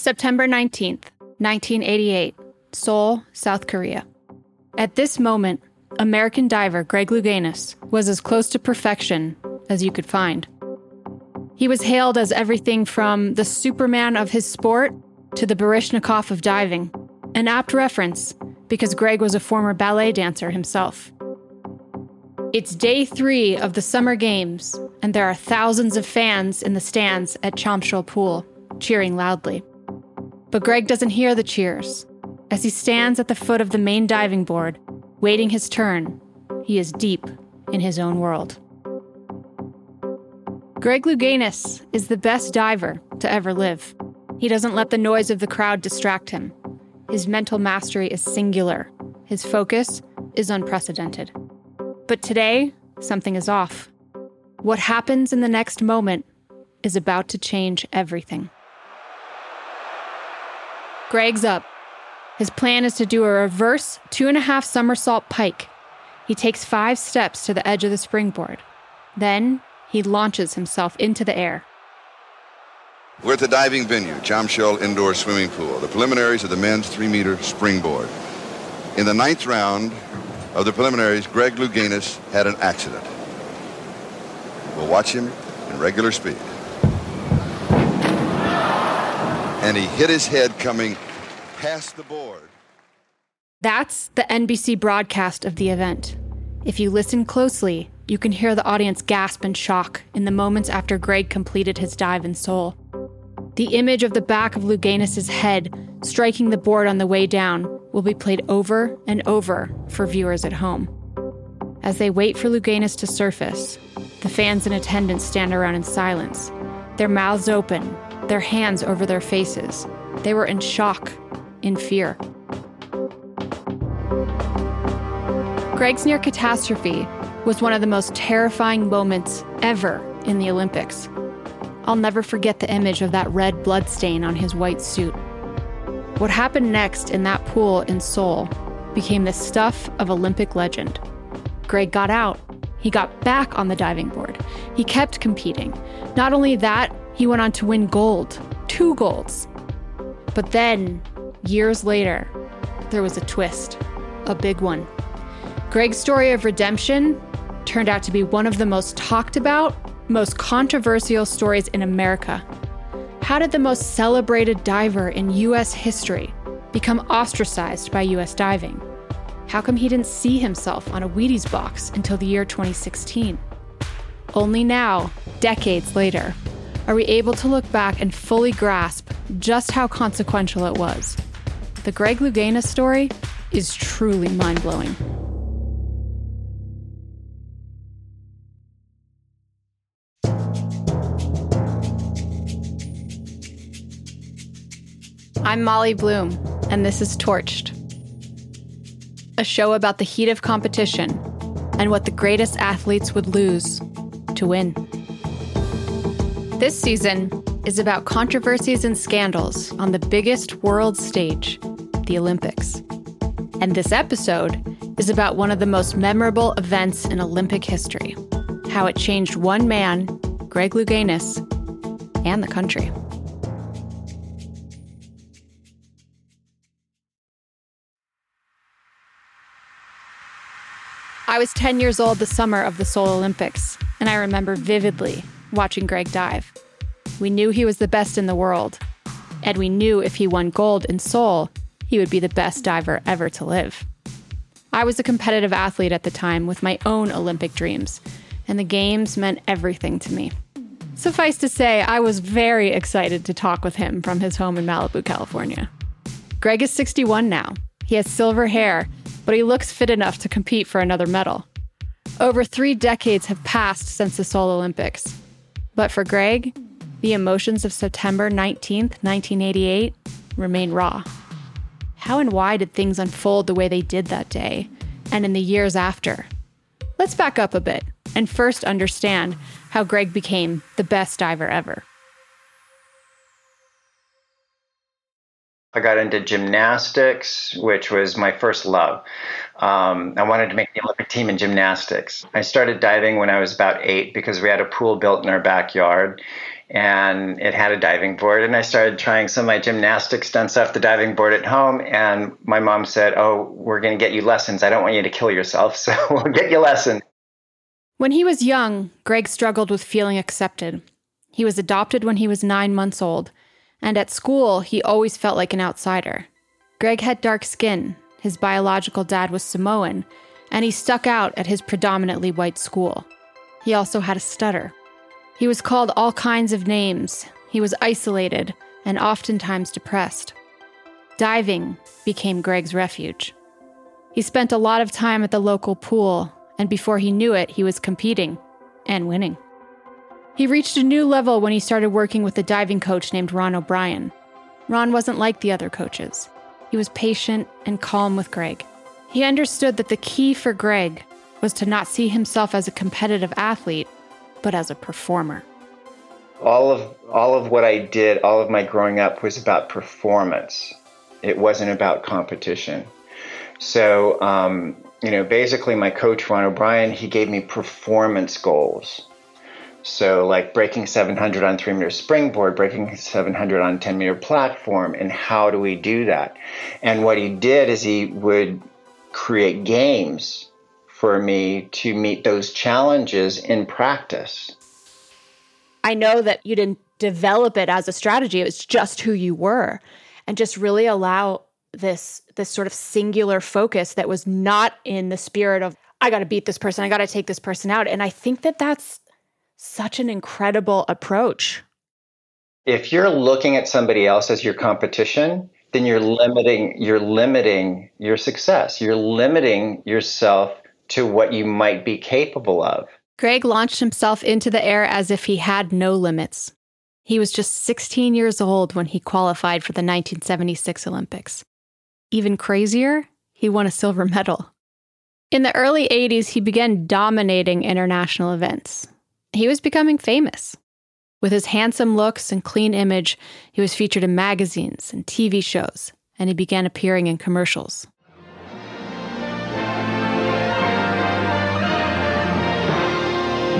September 19th, 1988, Seoul, South Korea. At this moment, American diver Greg Louganis was as close to perfection as you could find. He was hailed as everything from the Superman of his sport to the Baryshnikov of diving, an apt reference because Greg was a former ballet dancer himself. It's day three of the Summer Games, and there are thousands of fans in the stands at Chamshul Pool, cheering loudly. But Greg doesn't hear the cheers. As he stands at the foot of the main diving board, waiting his turn, he is deep in his own world. Greg Louganis is the best diver to ever live. He doesn't let the noise of the crowd distract him. His mental mastery is singular. His focus is unprecedented. But today, something is off. What happens in the next moment is about to change everything. Greg's up. His plan is to do a reverse two and a half somersault pike. He takes five steps to the edge of the springboard. Then he launches himself into the air. We're at the diving venue, Chamshul Indoor Swimming Pool, the preliminaries of the men's three meter springboard. In the ninth round of the preliminaries, Greg Louganis had an accident. We'll watch him in regular speed. And he hit his head coming past the board. That's the NBC broadcast of the event. If you listen closely, you can hear the audience gasp in shock in the moments after Greg completed his dive in Seoul. The image of the back of Louganis' head striking the board on the way down will be played over and over for viewers at home. As they wait for Louganis to surface, the fans in attendance stand around in silence, their mouths open, their hands over their faces. They were in shock, in fear. Greg's near catastrophe was one of the most terrifying moments ever in the Olympics. I'll never forget the image of that red blood stain on his white suit. What happened next in that pool in Seoul became the stuff of Olympic legend. Greg got out. He got back on the diving board. He kept competing. Not only that, he went on to win gold, two golds. But then, years later, there was a twist, a big one. Greg's story of redemption turned out to be one of the most talked about, most controversial stories in America. How did the most celebrated diver in U.S. history become ostracized by U.S. diving? How come he didn't see himself on a Wheaties box until the year 2016? Only now, decades later, are we able to look back and fully grasp just how consequential it was. The Greg Louganis story is truly mind blowing. I'm Molly Bloom, and this is Torched, a show about the heat of competition and what the greatest athletes would lose to win. This season is about controversies and scandals on the biggest world stage, the Olympics. And this episode is about one of the most memorable events in Olympic history how it changed one man, Greg Louganis, and the country. I was 10 years old the summer of the Seoul Olympics, and I remember vividly watching Greg dive. We knew he was the best in the world, and we knew if he won gold in Seoul, he would be the best diver ever to live. I was a competitive athlete at the time with my own Olympic dreams, and the Games meant everything to me. Suffice to say, I was very excited to talk with him from his home in Malibu, California. Greg is 61 now. He has silver hair, but he looks fit enough to compete for another medal. Over three decades have passed since the Seoul Olympics. But for Greg, the emotions of September 19th, 1988 remain raw. How and why did things unfold the way they did that day and in the years after? Let's back up a bit and first understand how Greg became the best diver ever. I got into gymnastics, which was my first love. Um, I wanted to make the Olympic team in gymnastics. I started diving when I was about eight because we had a pool built in our backyard and it had a diving board. And I started trying some of my gymnastics stunts off the diving board at home. And my mom said, Oh, we're going to get you lessons. I don't want you to kill yourself, so we'll get you lessons. When he was young, Greg struggled with feeling accepted. He was adopted when he was nine months old and at school, he always felt like an outsider. Greg had dark skin, his biological dad was Samoan, and he stuck out at his predominantly white school. He also had a stutter. He was called all kinds of names, he was isolated, and oftentimes depressed. Diving became Greg's refuge. He spent a lot of time at the local pool, and before he knew it, he was competing and winning. He reached a new level when he started working with a diving coach named Ron O'Brien. Ron wasn't like the other coaches. He was patient and calm with Greg. He understood that the key for Greg was to not see himself as a competitive athlete, but as a performer. All of all of what I did, all of my growing up was about performance. It wasn't about competition. So, um, you know, basically, my coach Ron O'Brien he gave me performance goals so, like breaking 700 on three meter springboard, breaking 700 on 10 meter platform, and how do we do that? And what he did is he would create games for me to meet those challenges in practice. I know that you didn't develop it as a strategy, it was just who you were, and just really allow this this sort of singular focus that was not in the spirit of I got to beat this person, I got to take this person out. And I think that that's such an incredible approach. If you're looking at somebody else as your competition, then you're limiting you're limiting your success. You're limiting yourself to what you might be capable of. Greg launched himself into the air as if he had no limits. He was just 16 years old when he qualified for the 1976 Olympics. Even crazier, he won a silver medal. In the early 80s, he began dominating international events. He was becoming famous. With his handsome looks and clean image, he was featured in magazines and TV shows, and he began appearing in commercials.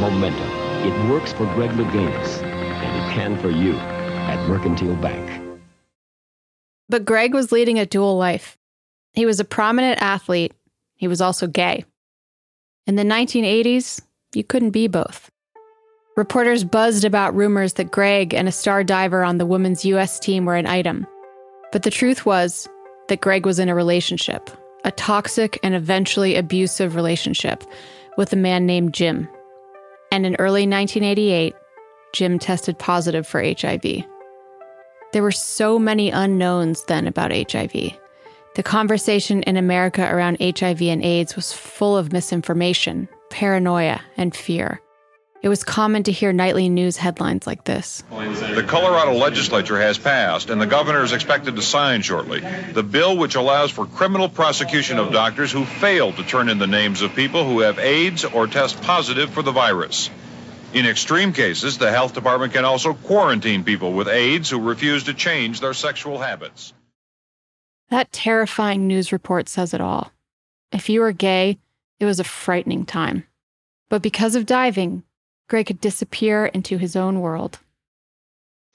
Momentum. It works for Greg Louganis, and it can for you at Mercantile Bank. But Greg was leading a dual life. He was a prominent athlete, he was also gay. In the 1980s, you couldn't be both. Reporters buzzed about rumors that Greg and a star diver on the women's U.S. team were an item. But the truth was that Greg was in a relationship, a toxic and eventually abusive relationship, with a man named Jim. And in early 1988, Jim tested positive for HIV. There were so many unknowns then about HIV. The conversation in America around HIV and AIDS was full of misinformation, paranoia, and fear. It was common to hear nightly news headlines like this. The Colorado legislature has passed, and the governor is expected to sign shortly, the bill which allows for criminal prosecution of doctors who fail to turn in the names of people who have AIDS or test positive for the virus. In extreme cases, the health department can also quarantine people with AIDS who refuse to change their sexual habits. That terrifying news report says it all. If you were gay, it was a frightening time. But because of diving, Greg could disappear into his own world.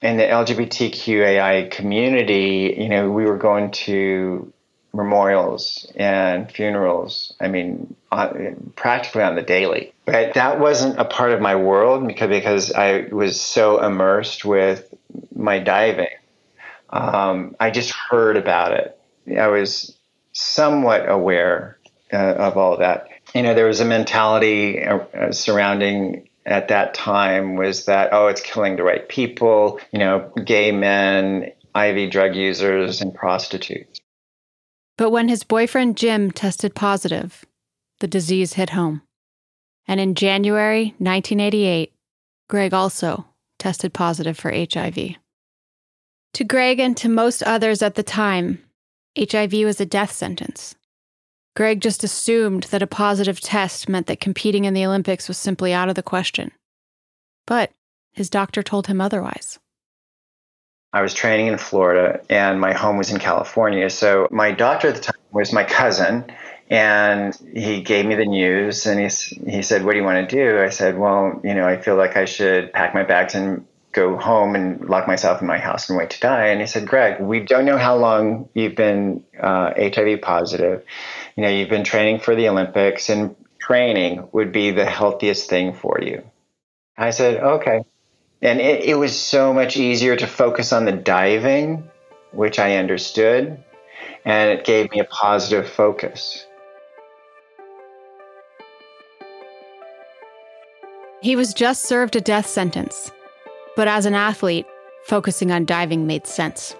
In the LGBTQAI community, you know, we were going to memorials and funerals. I mean, on, practically on the daily. But that wasn't a part of my world because because I was so immersed with my diving. Um, I just heard about it. I was somewhat aware uh, of all that. You know, there was a mentality uh, surrounding at that time was that, oh, it's killing the right people, you know, gay men, IV drug users, and prostitutes. But when his boyfriend Jim tested positive, the disease hit home. And in January 1988, Greg also tested positive for HIV. To Greg and to most others at the time, HIV was a death sentence. Greg just assumed that a positive test meant that competing in the Olympics was simply out of the question. But his doctor told him otherwise. I was training in Florida and my home was in California. So my doctor at the time was my cousin and he gave me the news and he, he said, What do you want to do? I said, Well, you know, I feel like I should pack my bags and go home and lock myself in my house and wait to die. And he said, Greg, we don't know how long you've been uh, HIV positive. You know, you've been training for the Olympics and training would be the healthiest thing for you. I said, okay. And it, it was so much easier to focus on the diving, which I understood, and it gave me a positive focus. He was just served a death sentence, but as an athlete, focusing on diving made sense.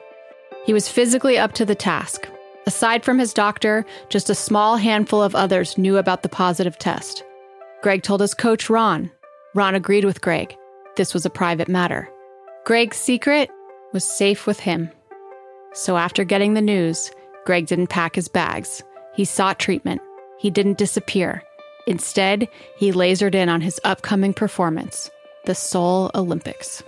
He was physically up to the task. Aside from his doctor, just a small handful of others knew about the positive test. Greg told his coach, Ron. Ron agreed with Greg. This was a private matter. Greg's secret was safe with him. So after getting the news, Greg didn't pack his bags. He sought treatment. He didn't disappear. Instead, he lasered in on his upcoming performance, the Seoul Olympics.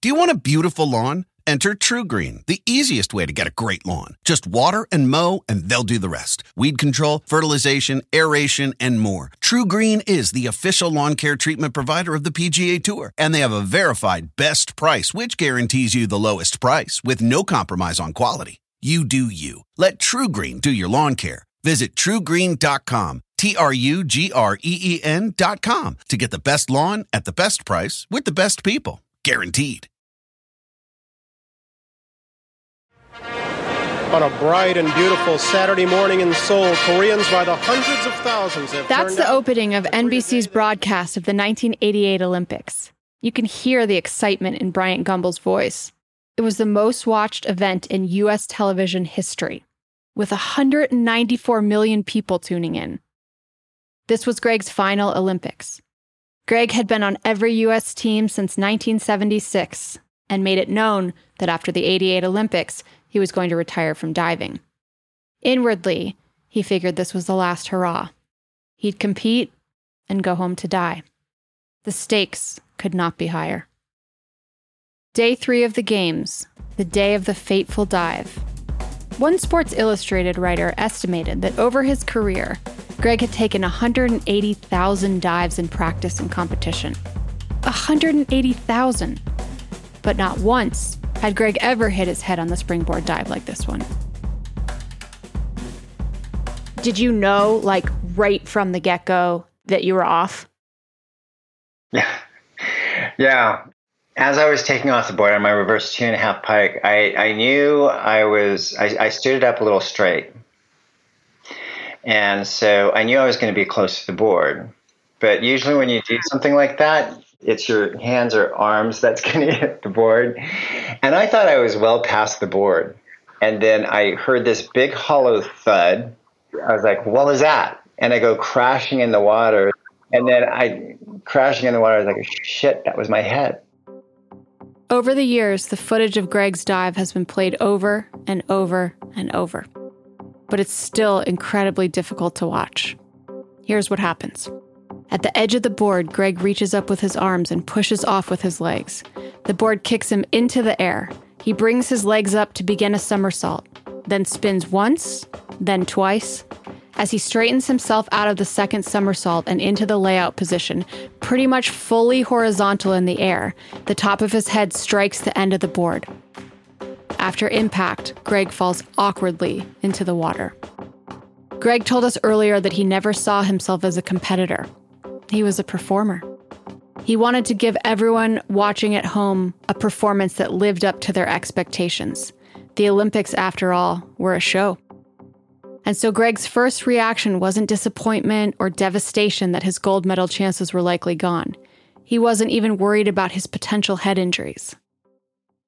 Do you want a beautiful lawn? Enter TruGreen, the easiest way to get a great lawn. Just water and mow, and they'll do the rest. Weed control, fertilization, aeration, and more. TruGreen is the official lawn care treatment provider of the PGA Tour, and they have a verified best price, which guarantees you the lowest price with no compromise on quality. You do you. Let TruGreen do your lawn care. Visit trugreen.com, T R U G R E E N.com to get the best lawn at the best price with the best people. Guaranteed. On a bright and beautiful Saturday morning in Seoul, Koreans by the hundreds of thousands have That's the out- opening of NBC's broadcast of the 1988 Olympics. You can hear the excitement in Bryant Gumbel's voice. It was the most watched event in U.S. television history, with 194 million people tuning in. This was Greg's final Olympics. Greg had been on every U.S. team since 1976 and made it known that after the 88 Olympics, he was going to retire from diving. Inwardly, he figured this was the last hurrah. He'd compete and go home to die. The stakes could not be higher. Day three of the Games, the day of the fateful dive. One Sports Illustrated writer estimated that over his career, Greg had taken 180,000 dives in practice and competition. 180,000! But not once had Greg ever hit his head on the springboard dive like this one. Did you know, like right from the get go, that you were off? Yeah. Yeah. As I was taking off the board on my reverse two and a half pike, I, I knew I was, I, I stood it up a little straight. And so I knew I was going to be close to the board. But usually when you do something like that, it's your hands or arms that's going to hit the board. And I thought I was well past the board. And then I heard this big hollow thud. I was like, what was that? And I go crashing in the water. And then I, crashing in the water, I was like, shit, that was my head. Over the years, the footage of Greg's dive has been played over and over and over. But it's still incredibly difficult to watch. Here's what happens. At the edge of the board, Greg reaches up with his arms and pushes off with his legs. The board kicks him into the air. He brings his legs up to begin a somersault, then spins once, then twice. As he straightens himself out of the second somersault and into the layout position, pretty much fully horizontal in the air, the top of his head strikes the end of the board. After impact, Greg falls awkwardly into the water. Greg told us earlier that he never saw himself as a competitor. He was a performer. He wanted to give everyone watching at home a performance that lived up to their expectations. The Olympics, after all, were a show. And so Greg's first reaction wasn't disappointment or devastation that his gold medal chances were likely gone. He wasn't even worried about his potential head injuries.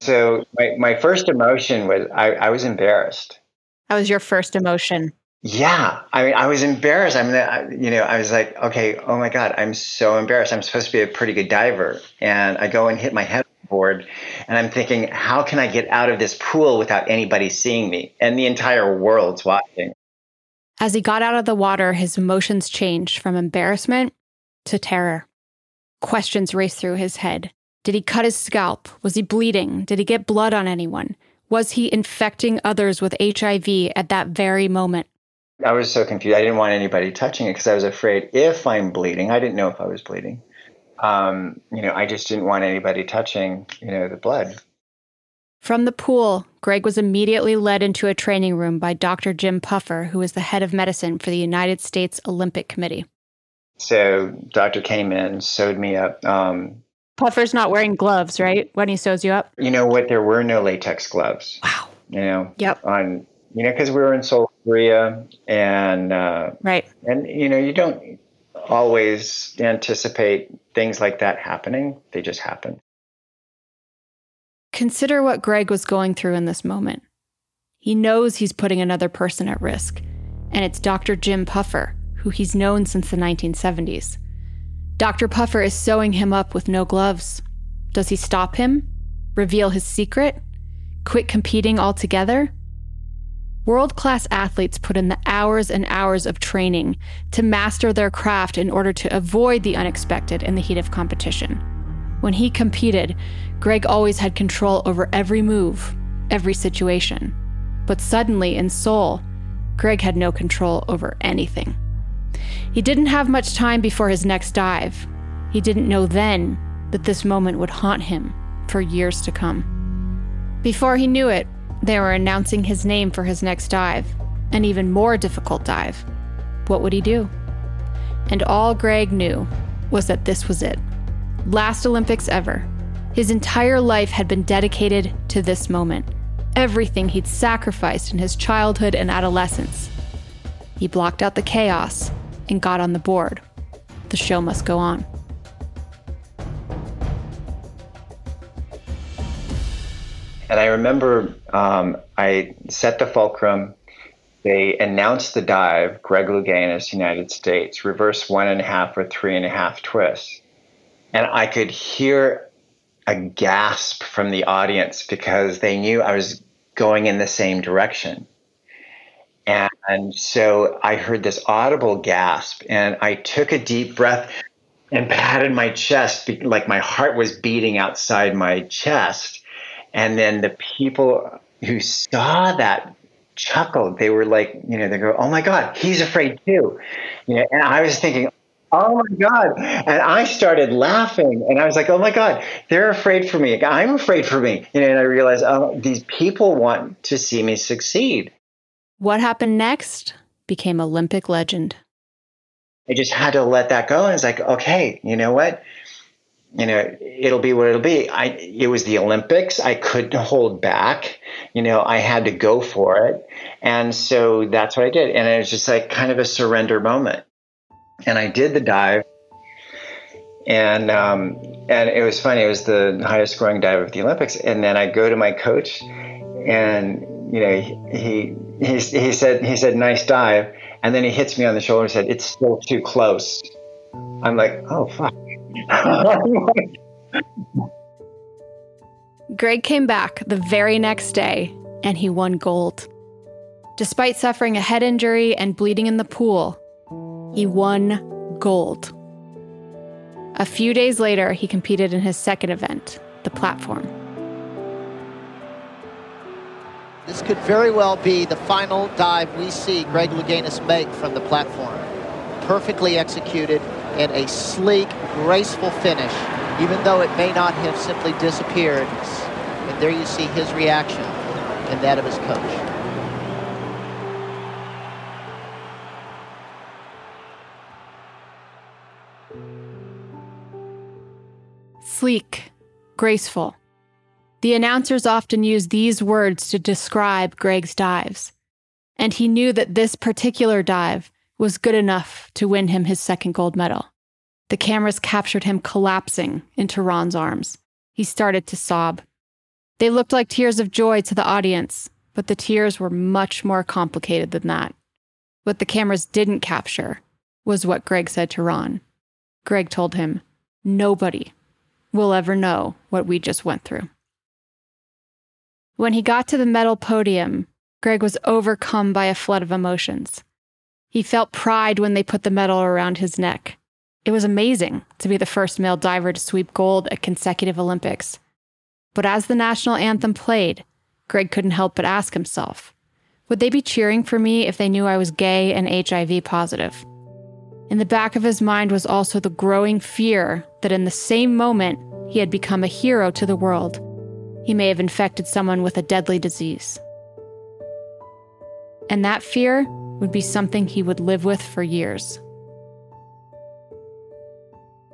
So my, my first emotion was I, I was embarrassed. That was your first emotion. Yeah, I mean, I was embarrassed. I mean, uh, you know, I was like, okay, oh my god, I'm so embarrassed. I'm supposed to be a pretty good diver, and I go and hit my head board, and I'm thinking, how can I get out of this pool without anybody seeing me? And the entire world's watching. As he got out of the water, his emotions changed from embarrassment to terror. Questions raced through his head. Did he cut his scalp? Was he bleeding? Did he get blood on anyone? Was he infecting others with HIV at that very moment? I was so confused. I didn't want anybody touching it because I was afraid if I'm bleeding, I didn't know if I was bleeding. Um, you know, I just didn't want anybody touching, you know, the blood. From the pool, Greg was immediately led into a training room by Dr. Jim Puffer, who is the head of medicine for the United States Olympic Committee. So, doctor came in, sewed me up. Um, Puffer's not wearing gloves, right? When he sews you up? You know what? There were no latex gloves. Wow. You know? Yep. On you know, because we were in Seoul, Korea, and uh, right, and you know, you don't always anticipate things like that happening. They just happen. Consider what Greg was going through in this moment. He knows he's putting another person at risk, and it's Dr. Jim Puffer, who he's known since the 1970s. Dr. Puffer is sewing him up with no gloves. Does he stop him? Reveal his secret? Quit competing altogether? World class athletes put in the hours and hours of training to master their craft in order to avoid the unexpected in the heat of competition. When he competed, Greg always had control over every move, every situation. But suddenly in Seoul, Greg had no control over anything. He didn't have much time before his next dive. He didn't know then that this moment would haunt him for years to come. Before he knew it, they were announcing his name for his next dive, an even more difficult dive. What would he do? And all Greg knew was that this was it. Last Olympics ever. His entire life had been dedicated to this moment. Everything he'd sacrificed in his childhood and adolescence. He blocked out the chaos and got on the board. The show must go on. And I remember um, I set the fulcrum. They announced the dive, Greg Louganis, United States, reverse one and a half or three and a half twists. And I could hear a gasp from the audience because they knew I was going in the same direction. And so I heard this audible gasp, and I took a deep breath and patted my chest like my heart was beating outside my chest. And then the people who saw that chuckled. They were like, you know, they go, "Oh my God, he's afraid too," you know. And I was thinking, "Oh my God!" And I started laughing, and I was like, "Oh my God, they're afraid for me. I'm afraid for me." You know, and I realized, oh, these people want to see me succeed. What happened next became Olympic legend. I just had to let that go, and it's like, okay, you know what? you know, it'll be what it'll be. I, it was the Olympics. I couldn't hold back. You know, I had to go for it. And so that's what I did. And it was just like kind of a surrender moment. And I did the dive. And, um, and it was funny. It was the highest scoring dive of the Olympics. And then I go to my coach and, you know, he, he, he said, he said, nice dive. And then he hits me on the shoulder and said, it's still too close. I'm like, oh, fuck. Greg came back the very next day and he won gold. Despite suffering a head injury and bleeding in the pool, he won gold. A few days later, he competed in his second event, the platform. This could very well be the final dive we see Greg Louganis make from the platform. Perfectly executed, and a sleek, graceful finish, even though it may not have simply disappeared. And there you see his reaction and that of his coach. Sleek, graceful. The announcers often use these words to describe Greg's dives. And he knew that this particular dive was good enough to win him his second gold medal. The cameras captured him collapsing into Ron's arms. He started to sob. They looked like tears of joy to the audience, but the tears were much more complicated than that. What the cameras didn't capture was what Greg said to Ron. Greg told him, Nobody will ever know what we just went through. When he got to the medal podium, Greg was overcome by a flood of emotions. He felt pride when they put the medal around his neck. It was amazing to be the first male diver to sweep gold at consecutive Olympics. But as the national anthem played, Greg couldn't help but ask himself would they be cheering for me if they knew I was gay and HIV positive? In the back of his mind was also the growing fear that in the same moment he had become a hero to the world, he may have infected someone with a deadly disease. And that fear would be something he would live with for years.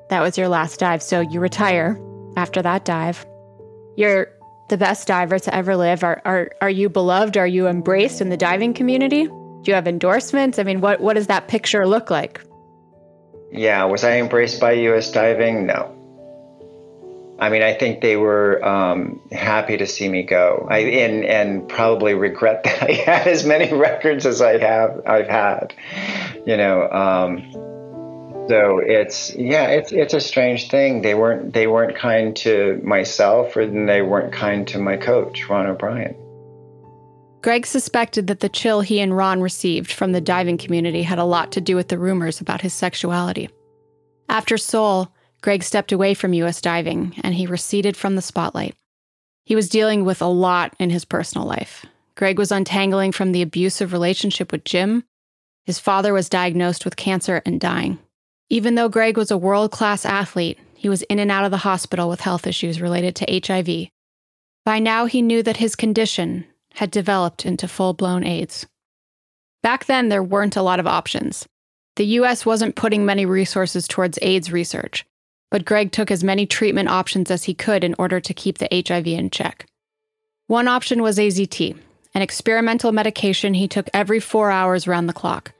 That was your last dive, so you retire after that dive. You're the best diver to ever live. Are, are, are you beloved? Are you embraced in the diving community? Do you have endorsements? I mean, what, what does that picture look like? Yeah, was I embraced by US diving? No. I mean, I think they were um, happy to see me go, I, and and probably regret that I had as many records as I have I've had, you know. Um, so it's yeah, it's it's a strange thing. They weren't they weren't kind to myself, or they weren't kind to my coach, Ron O'Brien. Greg suspected that the chill he and Ron received from the diving community had a lot to do with the rumors about his sexuality. After Seoul, Greg stepped away from U.S. diving and he receded from the spotlight. He was dealing with a lot in his personal life. Greg was untangling from the abusive relationship with Jim. His father was diagnosed with cancer and dying. Even though Greg was a world class athlete, he was in and out of the hospital with health issues related to HIV. By now, he knew that his condition had developed into full blown AIDS. Back then, there weren't a lot of options. The US wasn't putting many resources towards AIDS research, but Greg took as many treatment options as he could in order to keep the HIV in check. One option was AZT, an experimental medication he took every four hours round the clock.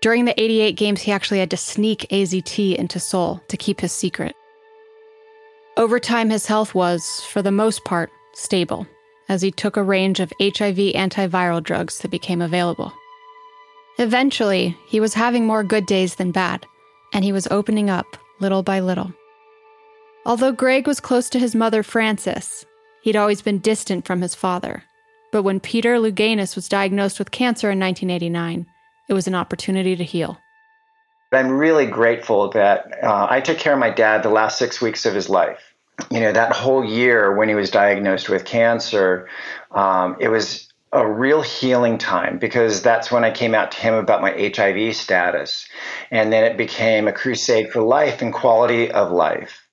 During the 88 games, he actually had to sneak AZT into Seoul to keep his secret. Over time, his health was, for the most part, stable, as he took a range of HIV antiviral drugs that became available. Eventually, he was having more good days than bad, and he was opening up little by little. Although Greg was close to his mother, Frances, he'd always been distant from his father. But when Peter Louganis was diagnosed with cancer in 1989, it was an opportunity to heal. I'm really grateful that uh, I took care of my dad the last six weeks of his life. You know, that whole year when he was diagnosed with cancer, um, it was a real healing time because that's when I came out to him about my HIV status. And then it became a crusade for life and quality of life.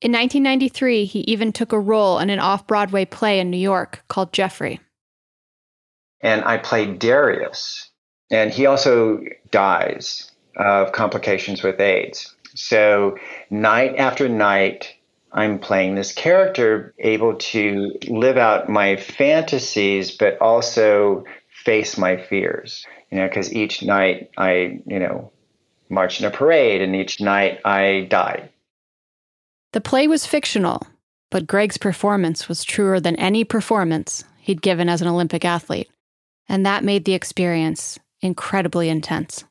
In 1993, he even took a role in an off Broadway play in New York called Jeffrey. And I played Darius. And he also dies of complications with AIDS. So, night after night, I'm playing this character, able to live out my fantasies, but also face my fears. You know, because each night I, you know, march in a parade, and each night I die. The play was fictional, but Greg's performance was truer than any performance he'd given as an Olympic athlete, and that made the experience incredibly intense.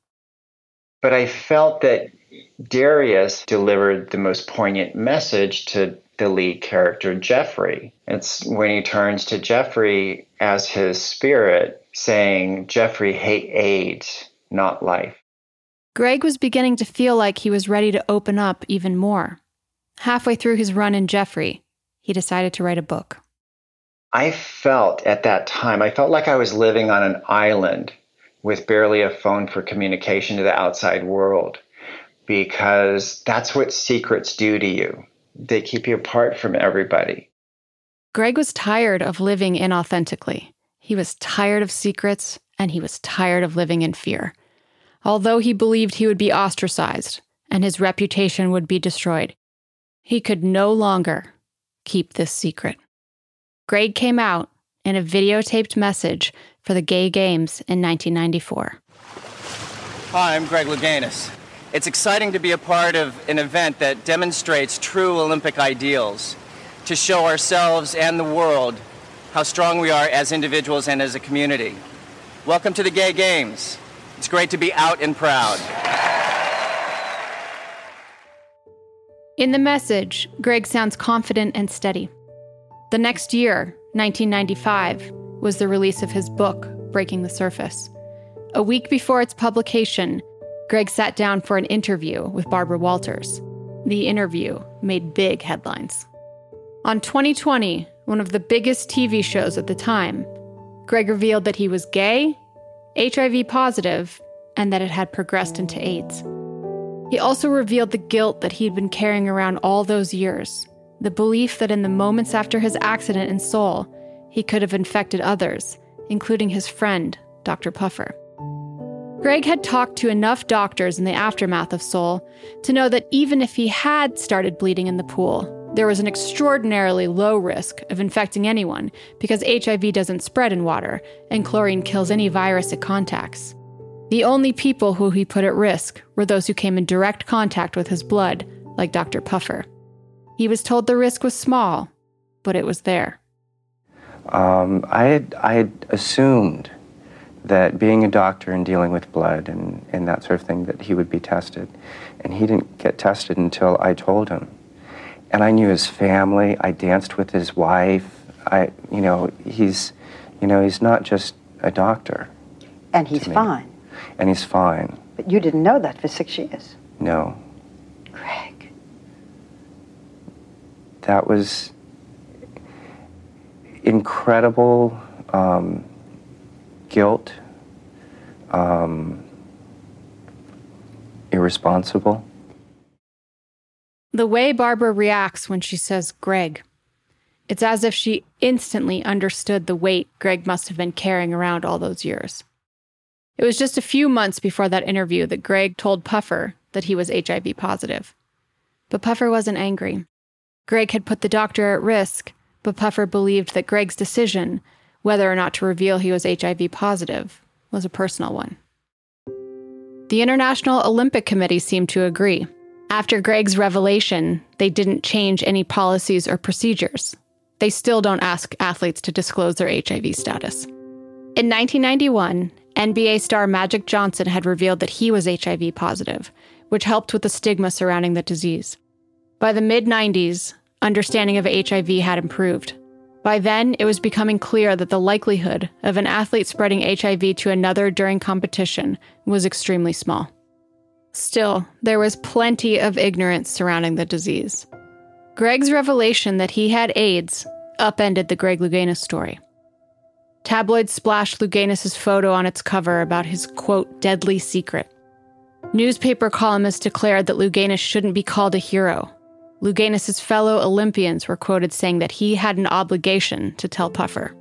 But I felt that Darius delivered the most poignant message to the lead character, Jeffrey. It's when he turns to Jeffrey as his spirit, saying, Jeffrey, hate AIDS, not life. Greg was beginning to feel like he was ready to open up even more. Halfway through his run in Jeffrey, he decided to write a book. I felt at that time, I felt like I was living on an island with barely a phone for communication to the outside world because that's what secrets do to you. They keep you apart from everybody. Greg was tired of living inauthentically. He was tired of secrets and he was tired of living in fear. Although he believed he would be ostracized and his reputation would be destroyed, he could no longer keep this secret. Greg came out in a videotaped message for the Gay Games in 1994. Hi, I'm Greg Louganis. It's exciting to be a part of an event that demonstrates true Olympic ideals, to show ourselves and the world how strong we are as individuals and as a community. Welcome to the Gay Games. It's great to be out and proud. In the message, Greg sounds confident and steady. The next year, 1995, was the release of his book, Breaking the Surface. A week before its publication, Greg sat down for an interview with Barbara Walters. The interview made big headlines. On 20/20, one of the biggest TV shows at the time, Greg revealed that he was gay, HIV positive, and that it had progressed into AIDS. He also revealed the guilt that he'd been carrying around all those years, the belief that in the moments after his accident in Seoul, he could have infected others, including his friend, Dr. Puffer. Greg had talked to enough doctors in the aftermath of Seoul to know that even if he had started bleeding in the pool, there was an extraordinarily low risk of infecting anyone because HIV doesn't spread in water and chlorine kills any virus it contacts. The only people who he put at risk were those who came in direct contact with his blood, like Dr. Puffer. He was told the risk was small, but it was there. Um, I, had, I had assumed that being a doctor and dealing with blood and, and that sort of thing, that he would be tested. And he didn't get tested until I told him. And I knew his family. I danced with his wife. I, you know, he's, you know, he's not just a doctor. And he's fine. And he's fine. But you didn't know that for six years. No. Greg. That was incredible. Um, guilt, um, irresponsible. The way Barbara reacts when she says Greg, it's as if she instantly understood the weight Greg must have been carrying around all those years. It was just a few months before that interview that Greg told Puffer that he was HIV positive. But Puffer wasn't angry. Greg had put the doctor at risk, but Puffer believed that Greg's decision whether or not to reveal he was HIV positive was a personal one. The International Olympic Committee seemed to agree. After Greg's revelation, they didn't change any policies or procedures. They still don't ask athletes to disclose their HIV status. In 1991, NBA star Magic Johnson had revealed that he was HIV positive, which helped with the stigma surrounding the disease. By the mid 90s, understanding of HIV had improved. By then, it was becoming clear that the likelihood of an athlete spreading HIV to another during competition was extremely small. Still, there was plenty of ignorance surrounding the disease. Greg's revelation that he had AIDS upended the Greg Louganis story. Tabloids splashed Louganis' photo on its cover about his quote, deadly secret. Newspaper columnists declared that Louganis shouldn't be called a hero, Louganis' fellow Olympians were quoted saying that he had an obligation to tell Puffer.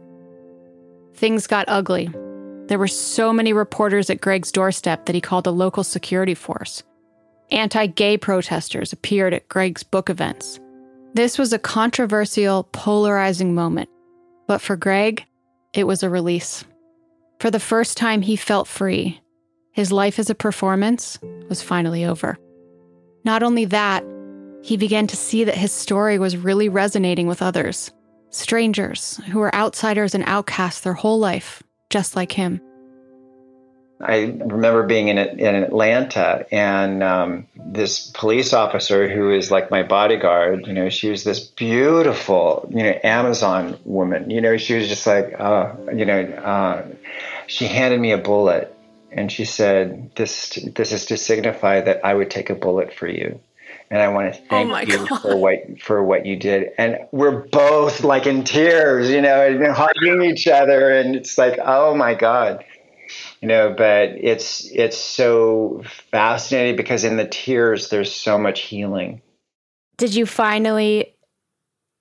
Things got ugly. There were so many reporters at Greg's doorstep that he called a local security force. Anti gay protesters appeared at Greg's book events. This was a controversial, polarizing moment. But for Greg, it was a release. For the first time, he felt free. His life as a performance was finally over. Not only that, he began to see that his story was really resonating with others, strangers who were outsiders and outcasts their whole life, just like him. I remember being in in Atlanta, and um, this police officer who is like my bodyguard. You know, she was this beautiful, you know, Amazon woman. You know, she was just like, uh, you know, uh, she handed me a bullet, and she said, "This this is to signify that I would take a bullet for you." And I want to oh thank oh you God. for what for what you did. And we're both like in tears, you know, and hugging each other, and it's like, oh my God, you know. But it's it's so fascinating because in the tears, there's so much healing. Did you finally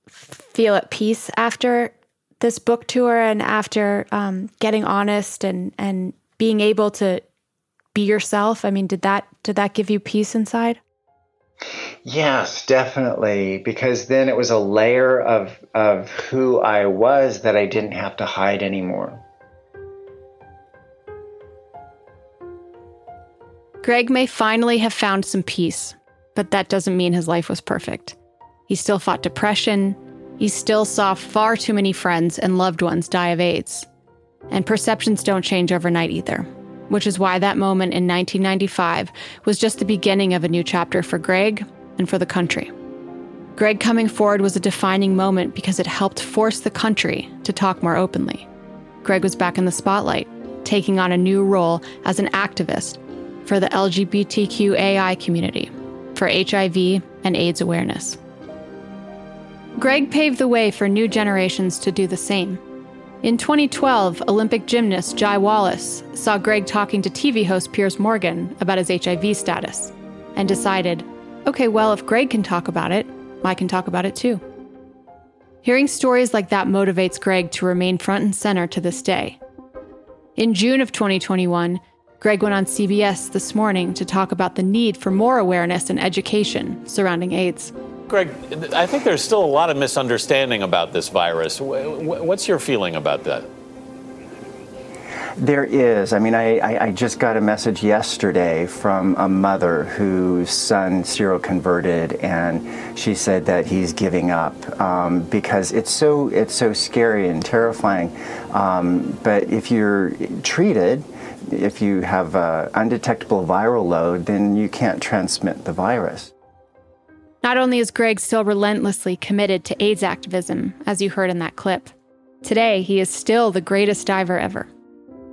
feel at peace after this book tour and after um, getting honest and and being able to be yourself? I mean, did that did that give you peace inside? Yes, definitely. Because then it was a layer of, of who I was that I didn't have to hide anymore. Greg may finally have found some peace, but that doesn't mean his life was perfect. He still fought depression. He still saw far too many friends and loved ones die of AIDS. And perceptions don't change overnight either which is why that moment in 1995 was just the beginning of a new chapter for Greg and for the country. Greg coming forward was a defining moment because it helped force the country to talk more openly. Greg was back in the spotlight, taking on a new role as an activist for the LGBTQAI community, for HIV and AIDS awareness. Greg paved the way for new generations to do the same. In 2012, Olympic gymnast Jai Wallace saw Greg talking to TV host Piers Morgan about his HIV status and decided, okay, well, if Greg can talk about it, I can talk about it too. Hearing stories like that motivates Greg to remain front and center to this day. In June of 2021, Greg went on CBS this morning to talk about the need for more awareness and education surrounding AIDS. Greg, I think there's still a lot of misunderstanding about this virus. What's your feeling about that? There is. I mean, I, I, I, just got a message yesterday from a mother whose son seroconverted, and she said that he's giving up um, because it's so it's so scary and terrifying. Um, but if you're treated, if you have undetectable viral load, then you can't transmit the virus. Not only is Greg still relentlessly committed to AIDS activism, as you heard in that clip, today he is still the greatest diver ever.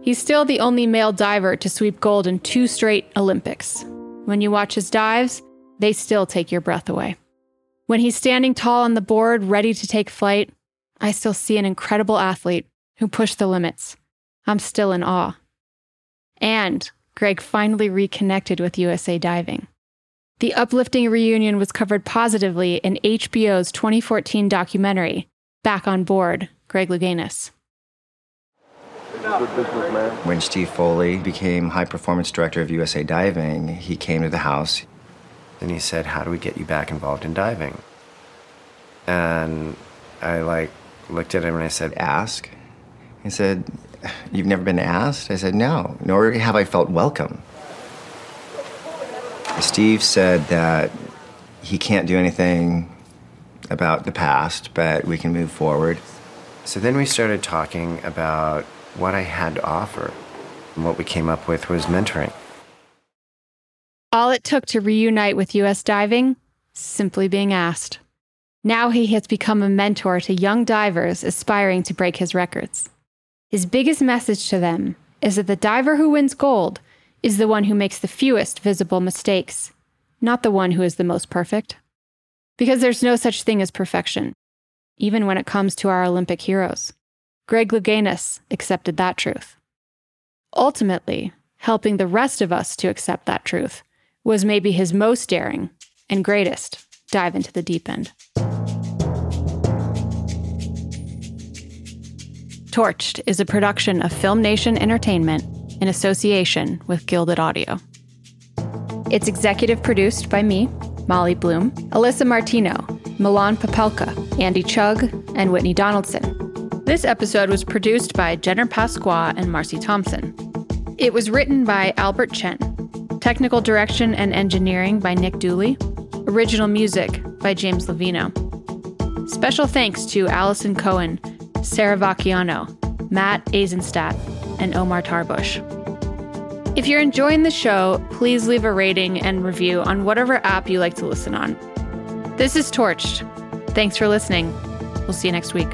He's still the only male diver to sweep gold in two straight Olympics. When you watch his dives, they still take your breath away. When he's standing tall on the board, ready to take flight, I still see an incredible athlete who pushed the limits. I'm still in awe. And Greg finally reconnected with USA Diving. The uplifting reunion was covered positively in HBO's 2014 documentary, Back on Board, Greg Louganis. When Steve Foley became high performance director of USA Diving, he came to the house and he said, How do we get you back involved in diving? And I like looked at him and I said, Ask. He said, You've never been asked? I said, No, nor have I felt welcome. Steve said that he can't do anything about the past, but we can move forward. So then we started talking about what I had to offer. And what we came up with was mentoring. All it took to reunite with US Diving? Simply being asked. Now he has become a mentor to young divers aspiring to break his records. His biggest message to them is that the diver who wins gold is the one who makes the fewest visible mistakes, not the one who is the most perfect. Because there's no such thing as perfection, even when it comes to our Olympic heroes. Greg Louganis accepted that truth. Ultimately, helping the rest of us to accept that truth was maybe his most daring and greatest dive into the deep end. Torched is a production of FilmNation Entertainment in association with Gilded Audio. It's executive produced by me, Molly Bloom, Alyssa Martino, Milan Popelka, Andy Chug, and Whitney Donaldson. This episode was produced by Jenner Pasqua and Marcy Thompson. It was written by Albert Chen. Technical direction and engineering by Nick Dooley. Original music by James Levino. Special thanks to Allison Cohen, Sarah Vacchiano, Matt Azenstadt, and Omar Tarbush. If you're enjoying the show, please leave a rating and review on whatever app you like to listen on. This is Torched. Thanks for listening. We'll see you next week.